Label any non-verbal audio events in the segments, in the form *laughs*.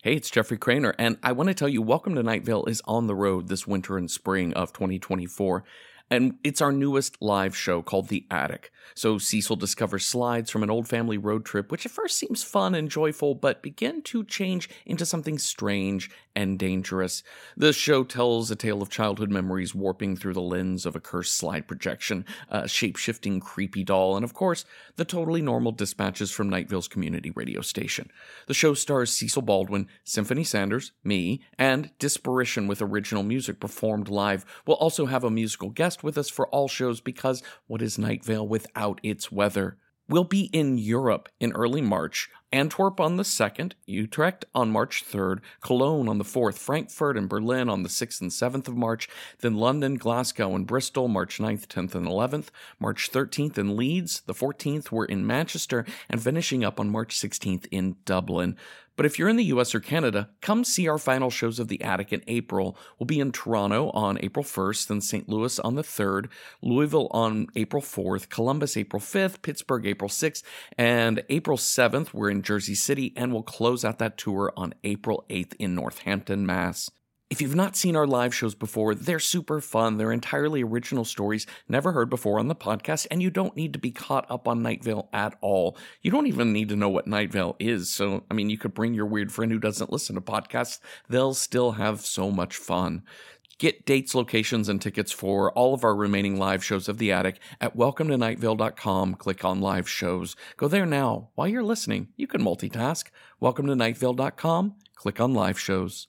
Hey, it's Jeffrey Cranor, and I want to tell you Welcome to Night Vale is on the road this winter and spring of 2024. And it's our newest live show called The Attic. So Cecil discovers slides from an old family road trip, which at first seems fun and joyful, but begin to change into something strange and dangerous. The show tells a tale of childhood memories warping through the lens of a cursed slide projection, a shape shifting creepy doll, and of course, the totally normal dispatches from Night Vale's community radio station. The show stars Cecil Baldwin, Symphony Sanders, me, and Disparition with original music performed live. We'll also have a musical guest with us for all shows because what is Night without its weather? We'll be in Europe in early March, Antwerp on the 2nd, Utrecht on March 3rd, Cologne on the 4th, Frankfurt and Berlin on the 6th and 7th of March, then London, Glasgow, and Bristol March 9th, 10th, and 11th, March 13th in Leeds, the 14th we're in Manchester, and finishing up on March 16th in Dublin. But if you're in the US or Canada, come see our final shows of The Attic in April. We'll be in Toronto on April 1st, then St. Louis on the 3rd, Louisville on April 4th, Columbus April 5th, Pittsburgh April 6th, and April 7th, we're in Jersey City, and we'll close out that tour on April 8th in Northampton, Mass. If you've not seen our live shows before, they're super fun. They're entirely original stories never heard before on the podcast, and you don't need to be caught up on Night Vale at all. You don't even need to know what Night Vale is. So, I mean, you could bring your weird friend who doesn't listen to podcasts. They'll still have so much fun. Get dates, locations, and tickets for all of our remaining live shows of The Attic at welcometonightvale.com. Click on live shows. Go there now. While you're listening, you can multitask. Welcometonightvale.com. Click on live shows.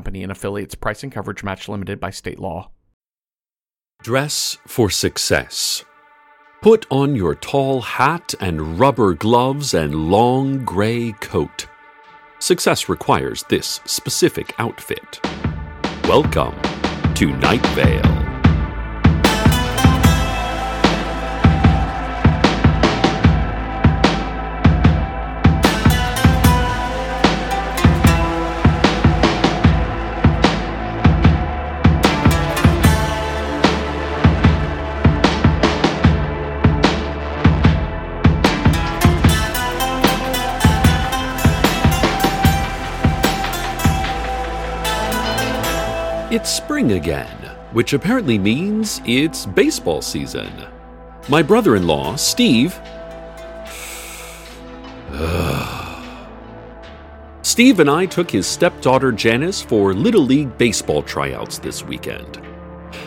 and affiliates. Price and coverage match limited by state law. Dress for success. Put on your tall hat and rubber gloves and long gray coat. Success requires this specific outfit. Welcome to Night Vale. Spring again, which apparently means it's baseball season. My brother in law, Steve. *sighs* Steve and I took his stepdaughter Janice for Little League baseball tryouts this weekend.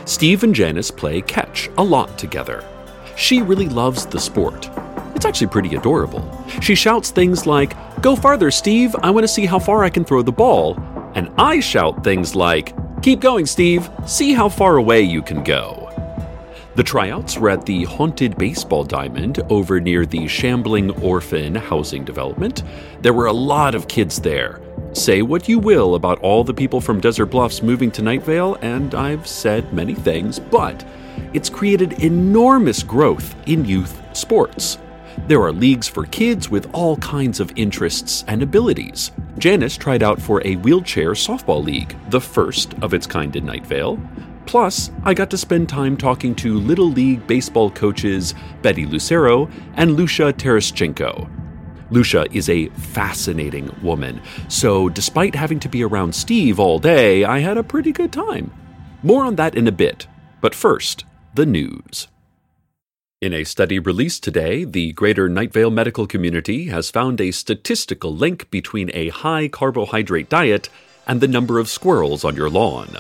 Steve and Janice play catch a lot together. She really loves the sport. It's actually pretty adorable. She shouts things like, Go farther, Steve, I want to see how far I can throw the ball. And I shout things like, Keep going, Steve. See how far away you can go. The tryouts were at the Haunted Baseball Diamond over near the Shambling Orphan housing development. There were a lot of kids there. Say what you will about all the people from Desert Bluffs moving to Nightvale, and I've said many things, but it's created enormous growth in youth sports. There are leagues for kids with all kinds of interests and abilities. Janice tried out for a wheelchair softball league, the first of its kind in Night Vale. Plus, I got to spend time talking to Little League baseball coaches Betty Lucero and Lucia Tereschenko. Lucia is a fascinating woman, so despite having to be around Steve all day, I had a pretty good time. More on that in a bit, but first, the news. In a study released today, the greater Nightvale medical community has found a statistical link between a high carbohydrate diet and the number of squirrels on your lawn.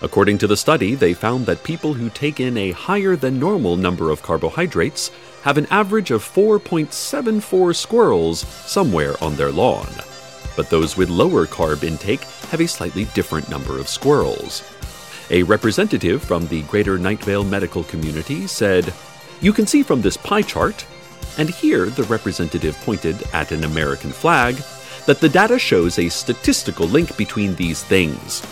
According to the study, they found that people who take in a higher than normal number of carbohydrates have an average of 4.74 squirrels somewhere on their lawn. But those with lower carb intake have a slightly different number of squirrels. A representative from the greater Nightvale medical community said, you can see from this pie chart, and here the representative pointed at an American flag, that the data shows a statistical link between these things.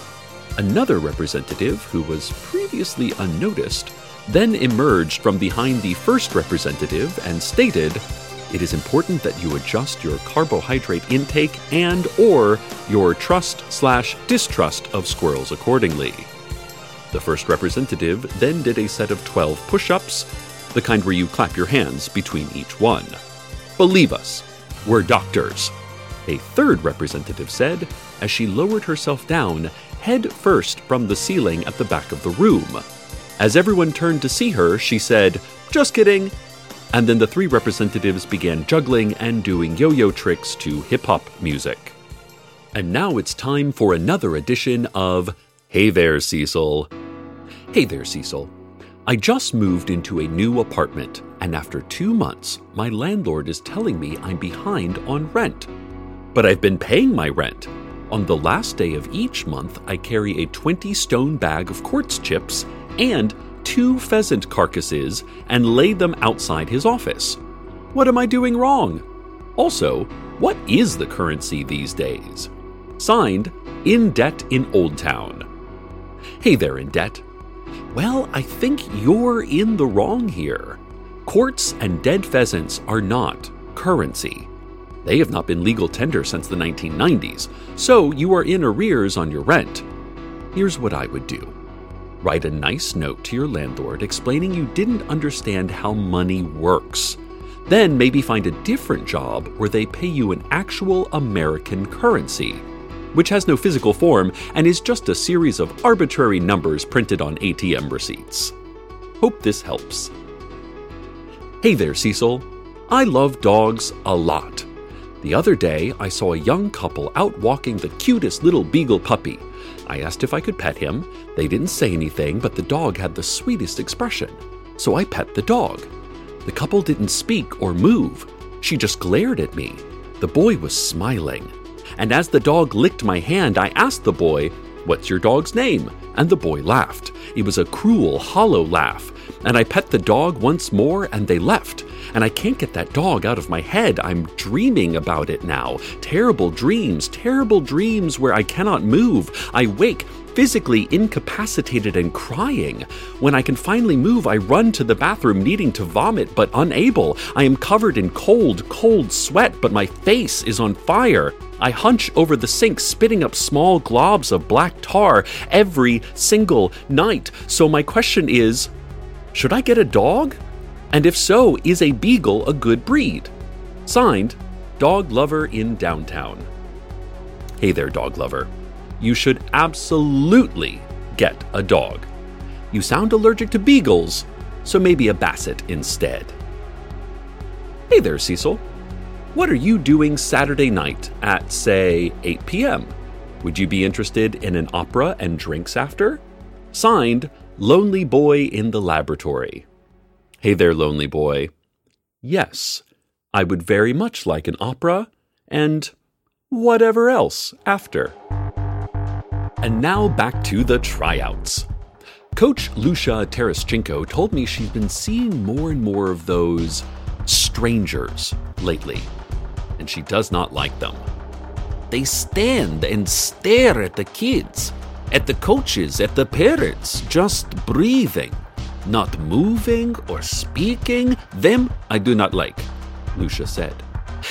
Another representative, who was previously unnoticed, then emerged from behind the first representative and stated, "It is important that you adjust your carbohydrate intake and or your trust slash distrust of squirrels accordingly." The first representative then did a set of 12 push ups, the kind where you clap your hands between each one. Believe us, we're doctors. A third representative said as she lowered herself down head first from the ceiling at the back of the room. As everyone turned to see her, she said, Just kidding. And then the three representatives began juggling and doing yo yo tricks to hip hop music. And now it's time for another edition of Hey There, Cecil. Hey there, Cecil. I just moved into a new apartment, and after two months, my landlord is telling me I'm behind on rent. But I've been paying my rent. On the last day of each month, I carry a 20 stone bag of quartz chips and two pheasant carcasses and lay them outside his office. What am I doing wrong? Also, what is the currency these days? Signed, In Debt in Old Town. Hey there, In Debt. Well, I think you're in the wrong here. Quartz and dead pheasants are not currency. They have not been legal tender since the 1990s, so you are in arrears on your rent. Here's what I would do write a nice note to your landlord explaining you didn't understand how money works. Then maybe find a different job where they pay you an actual American currency, which has no physical form and is just a series of arbitrary numbers printed on ATM receipts. Hope this helps. Hey there, Cecil. I love dogs a lot. The other day, I saw a young couple out walking the cutest little beagle puppy. I asked if I could pet him. They didn't say anything, but the dog had the sweetest expression. So I pet the dog. The couple didn't speak or move. She just glared at me. The boy was smiling. And as the dog licked my hand, I asked the boy, What's your dog's name? And the boy laughed. It was a cruel, hollow laugh. And I pet the dog once more, and they left and I can't get that dog out of my head. I'm dreaming about it now. Terrible dreams, terrible dreams where I cannot move. I wake physically incapacitated and crying. When I can finally move, I run to the bathroom needing to vomit but unable. I am covered in cold, cold sweat, but my face is on fire. I hunch over the sink, spitting up small globs of black tar every single night. So, my question is should I get a dog? And if so, is a beagle a good breed? Signed, Dog Lover in Downtown. Hey there, dog lover. You should absolutely get a dog. You sound allergic to beagles, so maybe a basset instead. Hey there, Cecil. What are you doing Saturday night at, say, 8 p.m.? Would you be interested in an opera and drinks after? Signed, Lonely Boy in the Laboratory. Hey there, lonely boy. Yes, I would very much like an opera and whatever else after. And now back to the tryouts. Coach Lucia Taraschenko told me she's been seeing more and more of those strangers lately, and she does not like them. They stand and stare at the kids, at the coaches, at the parents, just breathing not moving or speaking, them I do not like, Lucia said.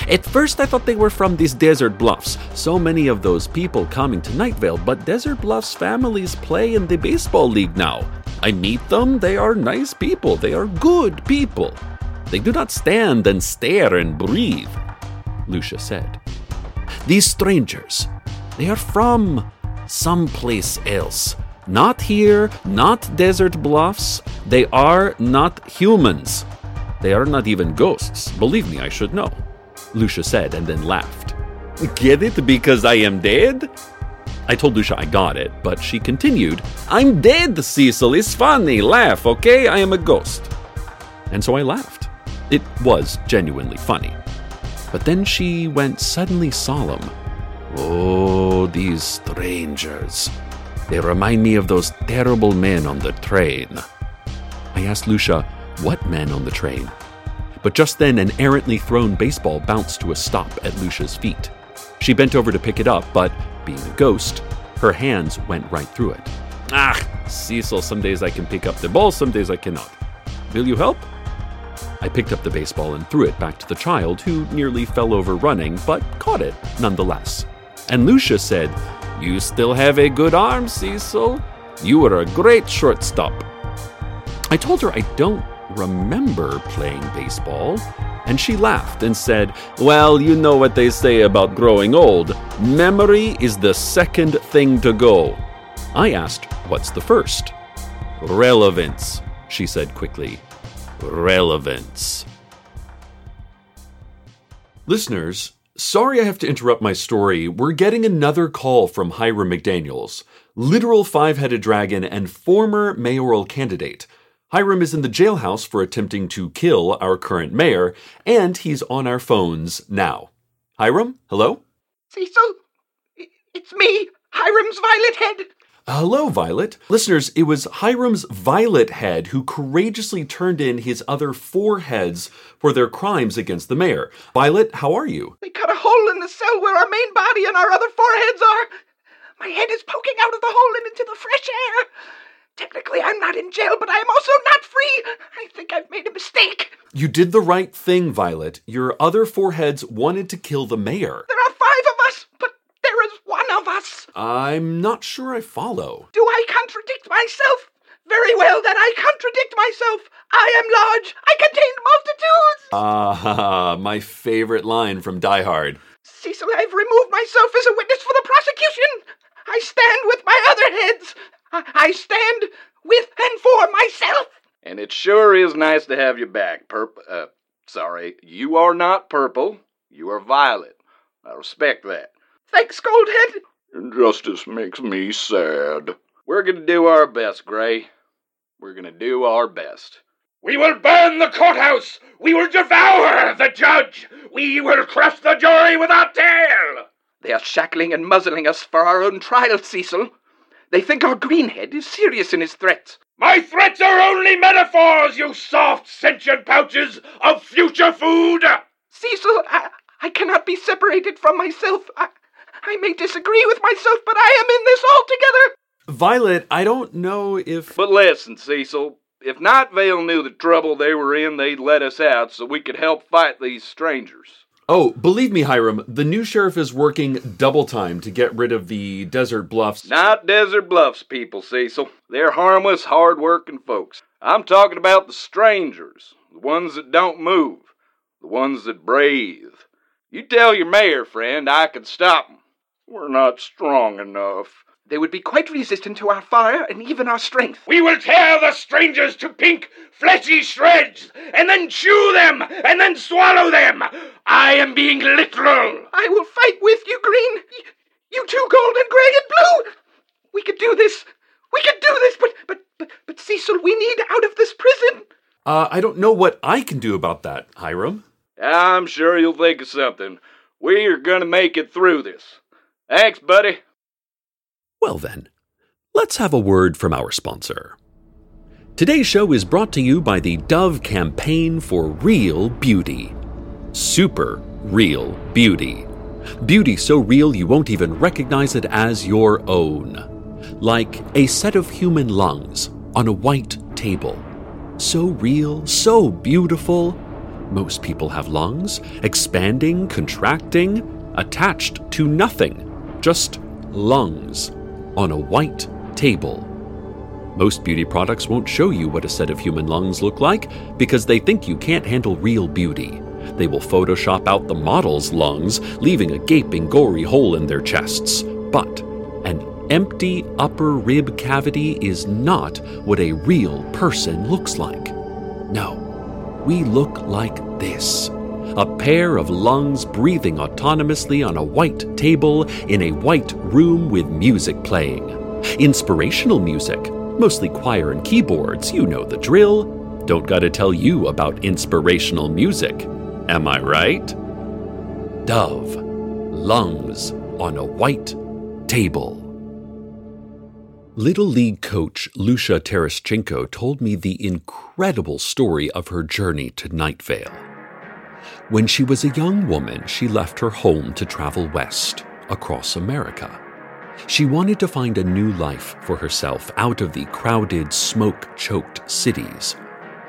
At first, I thought they were from these desert bluffs. So many of those people coming to Nightvale, but Desert Bluffs families play in the baseball league now. I meet them, they are nice people, they are good people. They do not stand and stare and breathe, Lucia said. These strangers, they are from someplace else. Not here, not desert bluffs. They are not humans. They are not even ghosts. Believe me, I should know. Lucia said and then laughed. Get it because I am dead? I told Lucia I got it, but she continued, I'm dead, Cecil. It's funny. Laugh, okay? I am a ghost. And so I laughed. It was genuinely funny. But then she went suddenly solemn. Oh, these strangers. They remind me of those terrible men on the train. I asked Lucia, what men on the train? But just then, an errantly thrown baseball bounced to a stop at Lucia's feet. She bent over to pick it up, but, being a ghost, her hands went right through it. Ah, Cecil, some days I can pick up the ball, some days I cannot. Will you help? I picked up the baseball and threw it back to the child, who nearly fell over running, but caught it nonetheless. And Lucia said, You still have a good arm, Cecil. You are a great shortstop. I told her I don't remember playing baseball, and she laughed and said, Well, you know what they say about growing old. Memory is the second thing to go. I asked, What's the first? Relevance, she said quickly relevance. Listeners, sorry I have to interrupt my story. We're getting another call from Hiram McDaniels, literal five headed dragon and former mayoral candidate. Hiram is in the jailhouse for attempting to kill our current mayor, and he's on our phones now. Hiram, hello? Cecil, it's me, Hiram's Violet Head. Hello, Violet. Listeners, it was Hiram's Violet head who courageously turned in his other four heads for their crimes against the mayor. Violet, how are you? They cut a hole in the cell where our main body and our other four heads are. My head is poking out of the hole and into the fresh air. Technically, I'm not in jail, but I am also not free. I think I've made a mistake. You did the right thing, Violet. Your other four heads wanted to kill the mayor. There are five of us, but there is one of us. I'm not sure I follow. Do I contradict myself? Very well, then I contradict myself. I am large. I contain multitudes. Ah, *laughs* my favorite line from Die Hard. Cecil, I've removed myself as a witness for the prosecution. I stand with my other heads. I stand with and for myself. And it sure is nice to have you back, Purp. Uh, sorry, you are not purple. You are violet. I respect that. Thanks, Goldhead. Injustice makes me sad. We're gonna do our best, Gray. We're gonna do our best. We will burn the courthouse! We will devour the judge! We will crush the jury with our tail! They are shackling and muzzling us for our own trial, Cecil. They think our greenhead is serious in his threats. My threats are only metaphors, you soft, sentient pouches of future food! Cecil, I, I cannot be separated from myself. I, I may disagree with myself, but I am in this altogether. Violet, I don't know if. But listen, Cecil. If Night Vale knew the trouble they were in, they'd let us out so we could help fight these strangers. Oh, believe me, Hiram, the new sheriff is working double time to get rid of the Desert Bluffs. Not Desert Bluffs people, Cecil. They're harmless, hard-working folks. I'm talking about the strangers, the ones that don't move, the ones that breathe. You tell your mayor friend I can stop stop 'em. We're not strong enough. They would be quite resistant to our fire and even our strength. We will tear the strangers to pink, fleshy shreds, and then chew them, and then swallow them. I am being literal. I will fight with you, Green. Y- You too, Gold and Gray and Blue. We could do this. We could do this, but but but but Cecil, we need out of this prison. Uh, I don't know what I can do about that, Hiram. I'm sure you'll think of something. We are gonna make it through this. Thanks, buddy. Well, then, let's have a word from our sponsor. Today's show is brought to you by the Dove Campaign for Real Beauty. Super real beauty. Beauty so real you won't even recognize it as your own. Like a set of human lungs on a white table. So real, so beautiful. Most people have lungs, expanding, contracting, attached to nothing. Just lungs on a white table. Most beauty products won't show you what a set of human lungs look like because they think you can't handle real beauty. They will Photoshop out the model's lungs, leaving a gaping, gory hole in their chests. But an empty upper rib cavity is not what a real person looks like. No, we look like this a pair of lungs breathing autonomously on a white table in a white room with music playing. Inspirational music, mostly choir and keyboards, you know the drill. Don't gotta tell you about inspirational music, am I right? Dove, lungs on a white table. Little League coach Lucia Taraschenko told me the incredible story of her journey to Night Vale. When she was a young woman, she left her home to travel west, across America. She wanted to find a new life for herself out of the crowded, smoke choked cities.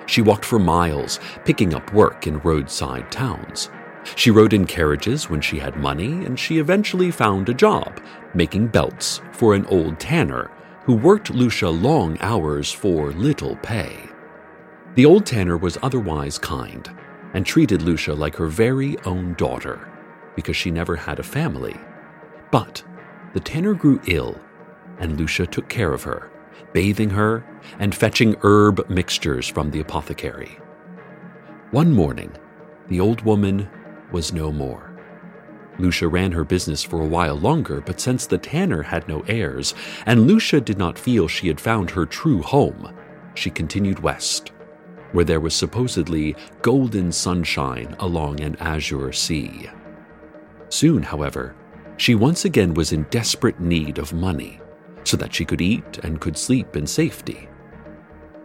She walked for miles, picking up work in roadside towns. She rode in carriages when she had money, and she eventually found a job making belts for an old tanner who worked Lucia long hours for little pay. The old tanner was otherwise kind and treated Lucia like her very own daughter because she never had a family. But the tanner grew ill, and Lucia took care of her, bathing her and fetching herb mixtures from the apothecary. One morning, the old woman was no more. Lucia ran her business for a while longer, but since the tanner had no heirs, and Lucia did not feel she had found her true home, she continued west, where there was supposedly golden sunshine along an azure sea. Soon, however, she once again was in desperate need of money so that she could eat and could sleep in safety.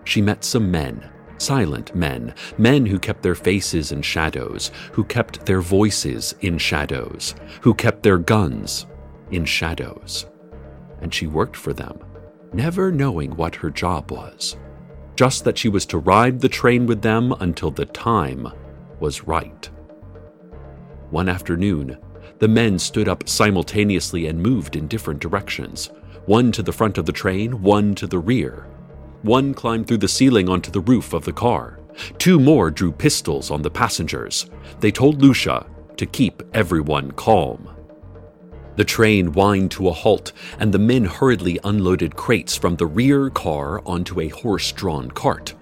She met some men silent men, men who kept their faces in shadows, who kept their voices in shadows, who kept their guns in shadows. And she worked for them, never knowing what her job was, just that she was to ride the train with them until the time was right. One afternoon, the men stood up simultaneously and moved in different directions, one to the front of the train, one to the rear. One climbed through the ceiling onto the roof of the car. Two more drew pistols on the passengers. They told Lucia to keep everyone calm. The train whined to a halt, and the men hurriedly unloaded crates from the rear car onto a horse drawn cart.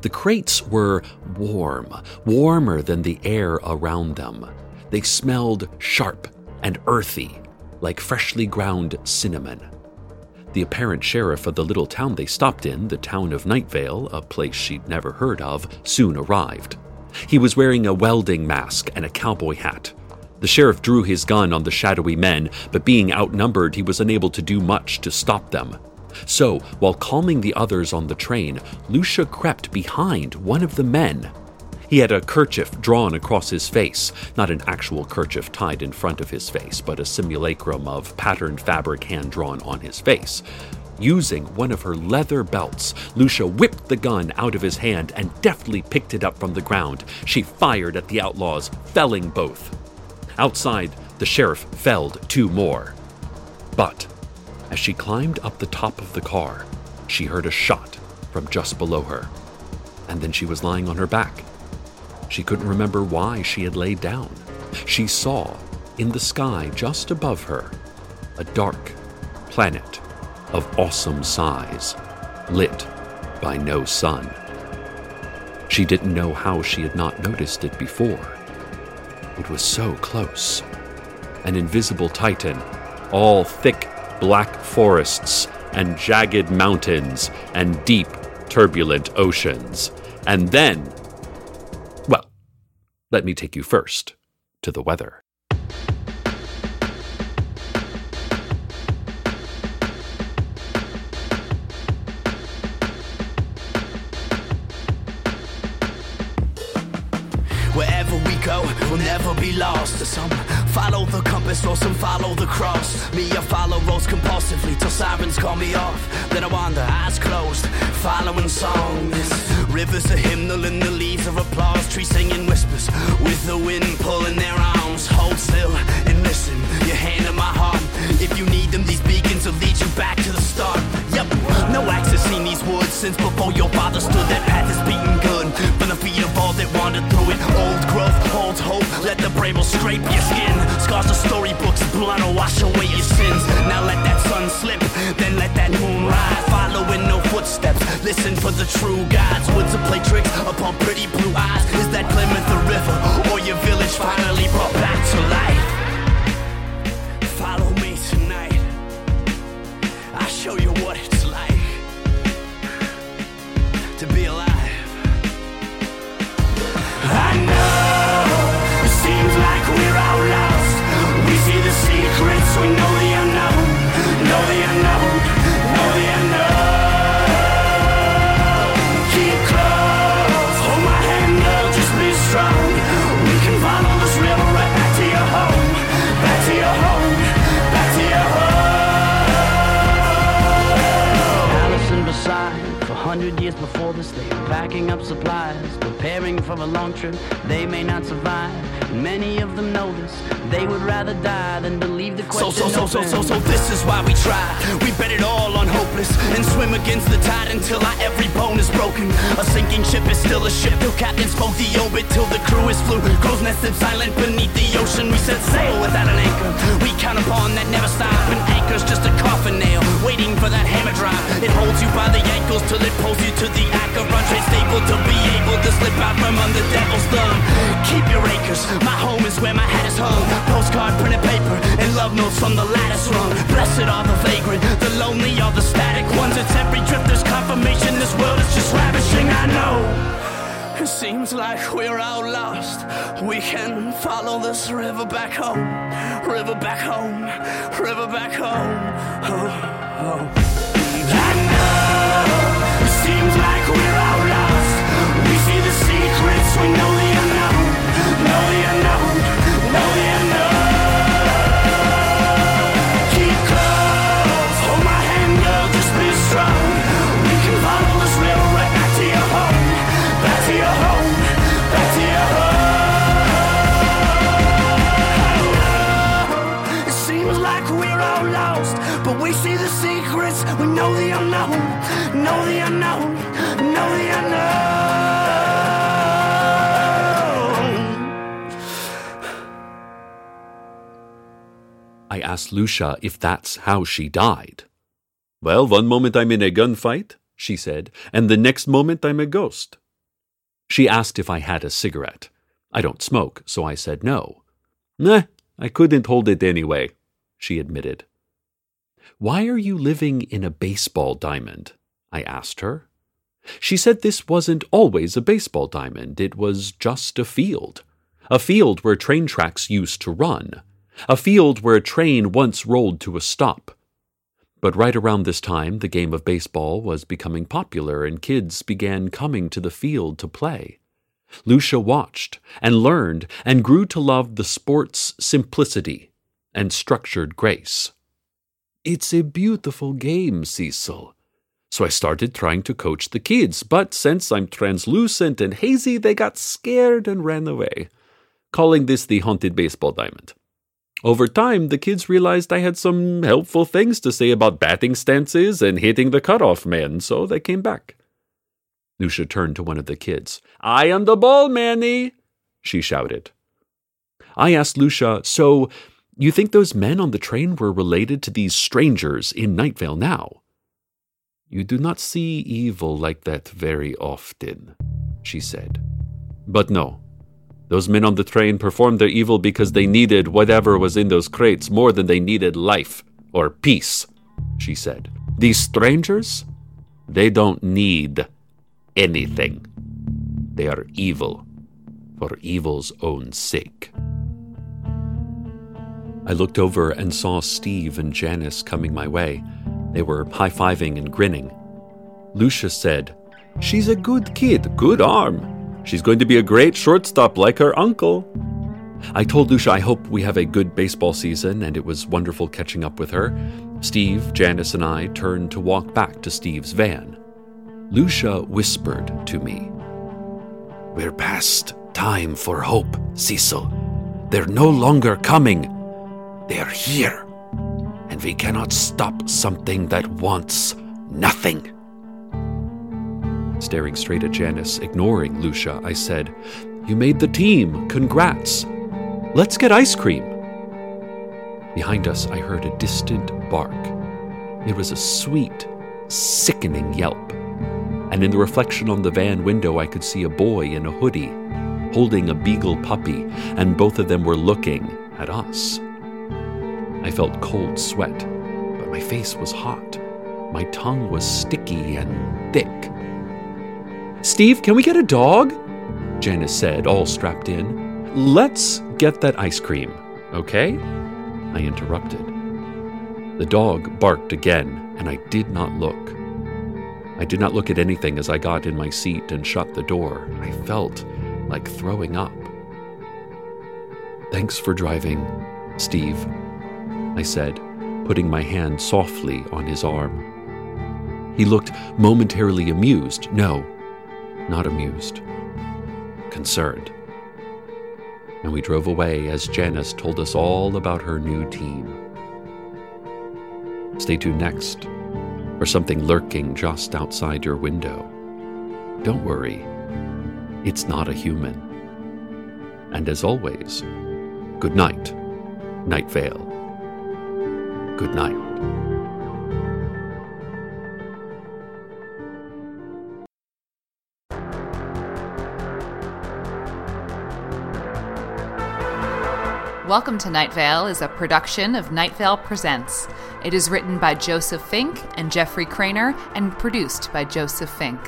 The crates were warm, warmer than the air around them. They smelled sharp and earthy, like freshly ground cinnamon. The apparent sheriff of the little town they stopped in, the town of Nightvale, a place she'd never heard of, soon arrived. He was wearing a welding mask and a cowboy hat. The sheriff drew his gun on the shadowy men, but being outnumbered, he was unable to do much to stop them. So, while calming the others on the train, Lucia crept behind one of the men he had a kerchief drawn across his face, not an actual kerchief tied in front of his face, but a simulacrum of patterned fabric hand drawn on his face. Using one of her leather belts, Lucia whipped the gun out of his hand and deftly picked it up from the ground. She fired at the outlaws, felling both. Outside, the sheriff felled two more. But as she climbed up the top of the car, she heard a shot from just below her. And then she was lying on her back, she couldn't remember why she had laid down. She saw, in the sky just above her, a dark planet of awesome size, lit by no sun. She didn't know how she had not noticed it before. It was so close. An invisible titan, all thick black forests and jagged mountains and deep, turbulent oceans. And then well, let me take you first to the weather. Lost. Some follow the compass or some follow the cross. Me, I follow roads compulsively till sirens call me off. Then I wander, eyes closed, following song. This river's a hymnal and the leaves are applause. Trees singing whispers with the wind pulling their arms. Hold still and listen, your hand in my heart. If you need them, these beacons will lead you back to the start. Yep, no accessing these woods since before your father stood. That path is beaten good from the feet of all that wandered through it. Old growth holds hope. Let the brave scrape your skin. Scars of storybooks, blood will wash away your sins. Now let that sun slip, then let that moon rise. Following no footsteps, listen for the true gods. Woods to play tricks upon pretty blue eyes. Is that Plymouth the river, or your village finally brought before this, they are packing up supplies, preparing for a long trip they may not survive. Many of them know this. They would rather die than believe the question. So, so, so, so, so, so, this is why we try. We bet it all on hopeless and swim against the tide until our every bone is broken. A sinking ship is still a ship. Till captain spoke the obit till the crew is flew. Crow's nested silent beneath the ocean. We set sail without an anchor. We count upon that never stop. An anchor's just a coffin nail, waiting for that hammer drop. It holds you by the ankles till it pulls you to the anchor. Run straight stable to be able to slip out from under devil's thumb. Keep your anchors. My home is where my hat is hung. Postcard, printed paper, and love notes from the lattice rung. Blessed are the vagrant, the lonely are the static ones. It's every drifter's confirmation. This world is just ravishing. I know. It seems like we're all lost. We can follow this river back home, river back home, river back home. Oh, oh. I know. It seems like we're all lost. We see the secrets, we know the asked Lucia if that's how she died. Well, one moment I'm in a gunfight, she said, and the next moment I'm a ghost. She asked if I had a cigarette. I don't smoke, so I said no. Nah, I couldn't hold it anyway, she admitted. Why are you living in a baseball diamond? I asked her. She said this wasn't always a baseball diamond, it was just a field. A field where train tracks used to run. A field where a train once rolled to a stop. But right around this time, the game of baseball was becoming popular and kids began coming to the field to play. Lucia watched and learned and grew to love the sport's simplicity and structured grace. It's a beautiful game, Cecil. So I started trying to coach the kids, but since I'm translucent and hazy, they got scared and ran away, calling this the haunted baseball diamond. Over time, the kids realized I had some helpful things to say about batting stances and hitting the cutoff man, so they came back. Lucia turned to one of the kids. I am the ball, Manny, she shouted. I asked Lucia, So, you think those men on the train were related to these strangers in Nightvale now? You do not see evil like that very often, she said. But no, those men on the train performed their evil because they needed whatever was in those crates more than they needed life or peace, she said. These strangers, they don't need anything. They are evil for evil's own sake. I looked over and saw Steve and Janice coming my way. They were high fiving and grinning. Lucia said, She's a good kid, good arm. She's going to be a great shortstop like her uncle. I told Lucia I hope we have a good baseball season, and it was wonderful catching up with her. Steve, Janice, and I turned to walk back to Steve's van. Lucia whispered to me, We're past time for hope, Cecil. They're no longer coming. They're here. And we cannot stop something that wants nothing. Staring straight at Janice, ignoring Lucia, I said, You made the team. Congrats. Let's get ice cream. Behind us, I heard a distant bark. It was a sweet, sickening yelp. And in the reflection on the van window, I could see a boy in a hoodie holding a beagle puppy, and both of them were looking at us. I felt cold sweat, but my face was hot. My tongue was sticky and thick. Steve, can we get a dog? Janice said, all strapped in. Let's get that ice cream, okay? I interrupted. The dog barked again, and I did not look. I did not look at anything as I got in my seat and shut the door. I felt like throwing up. Thanks for driving, Steve, I said, putting my hand softly on his arm. He looked momentarily amused. No, not amused. Concerned. And we drove away as Janice told us all about her new team. Stay tuned next for something lurking just outside your window. Don't worry, it's not a human. And as always, good night, Night Vale. Good night. Welcome to Night Vale is a production of Night Vale Presents. It is written by Joseph Fink and Jeffrey Cranor and produced by Joseph Fink.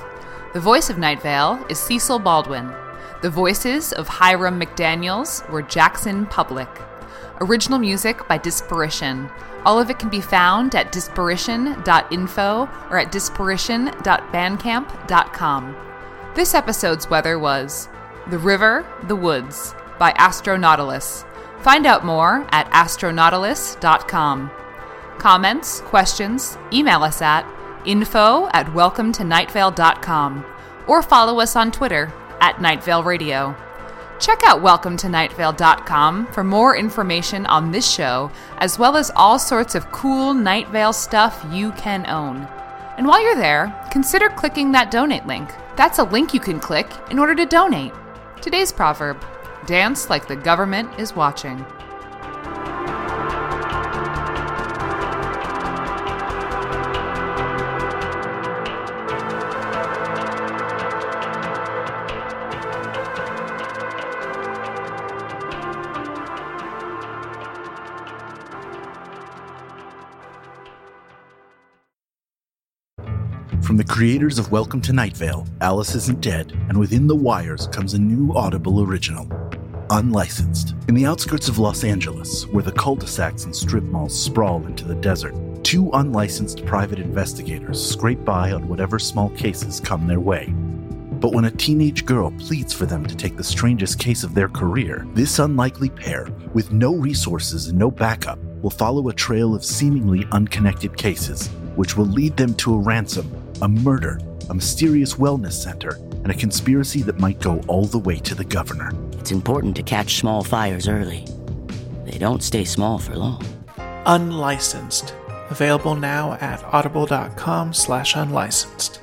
The voice of Night Vale is Cecil Baldwin. The voices of Hiram McDaniels were Jackson Publick. Original music by Disparition. All of it can be found at disparition.info or at disparition.bandcamp.com. This episode's weather was The River, the Woods by Astronautalis. Find out more at astronautalis.com. Comments, questions, email us at info at welcometonightvale.com or follow us on Twitter at Nightvale Radio. Check out welcometonightvale.com for more information on this show, as well as all sorts of cool Night Vale stuff you can own. And while you're there, consider clicking that donate link. That's a link you can click in order to donate. Today's proverb Dance like the government is watching. From the creators of Welcome to Night Vale, Alice Isn't Dead, and Within the Wires comes a new Audible original, Unlicensed. In the outskirts of Los Angeles, where the cul-de-sacs and strip malls sprawl into the desert, two unlicensed private investigators scrape by on whatever small cases come their way. But when a teenage girl pleads for them to take the strangest case of their career, this unlikely pair, with no resources and no backup, will follow a trail of seemingly unconnected cases, which will lead them to a ransom, a murder, a mysterious wellness center, and a conspiracy that might go all the way to the governor. It's important to catch small fires early. They don't stay small for long. Unlicensed. Available now at audible.com slash unlicensed.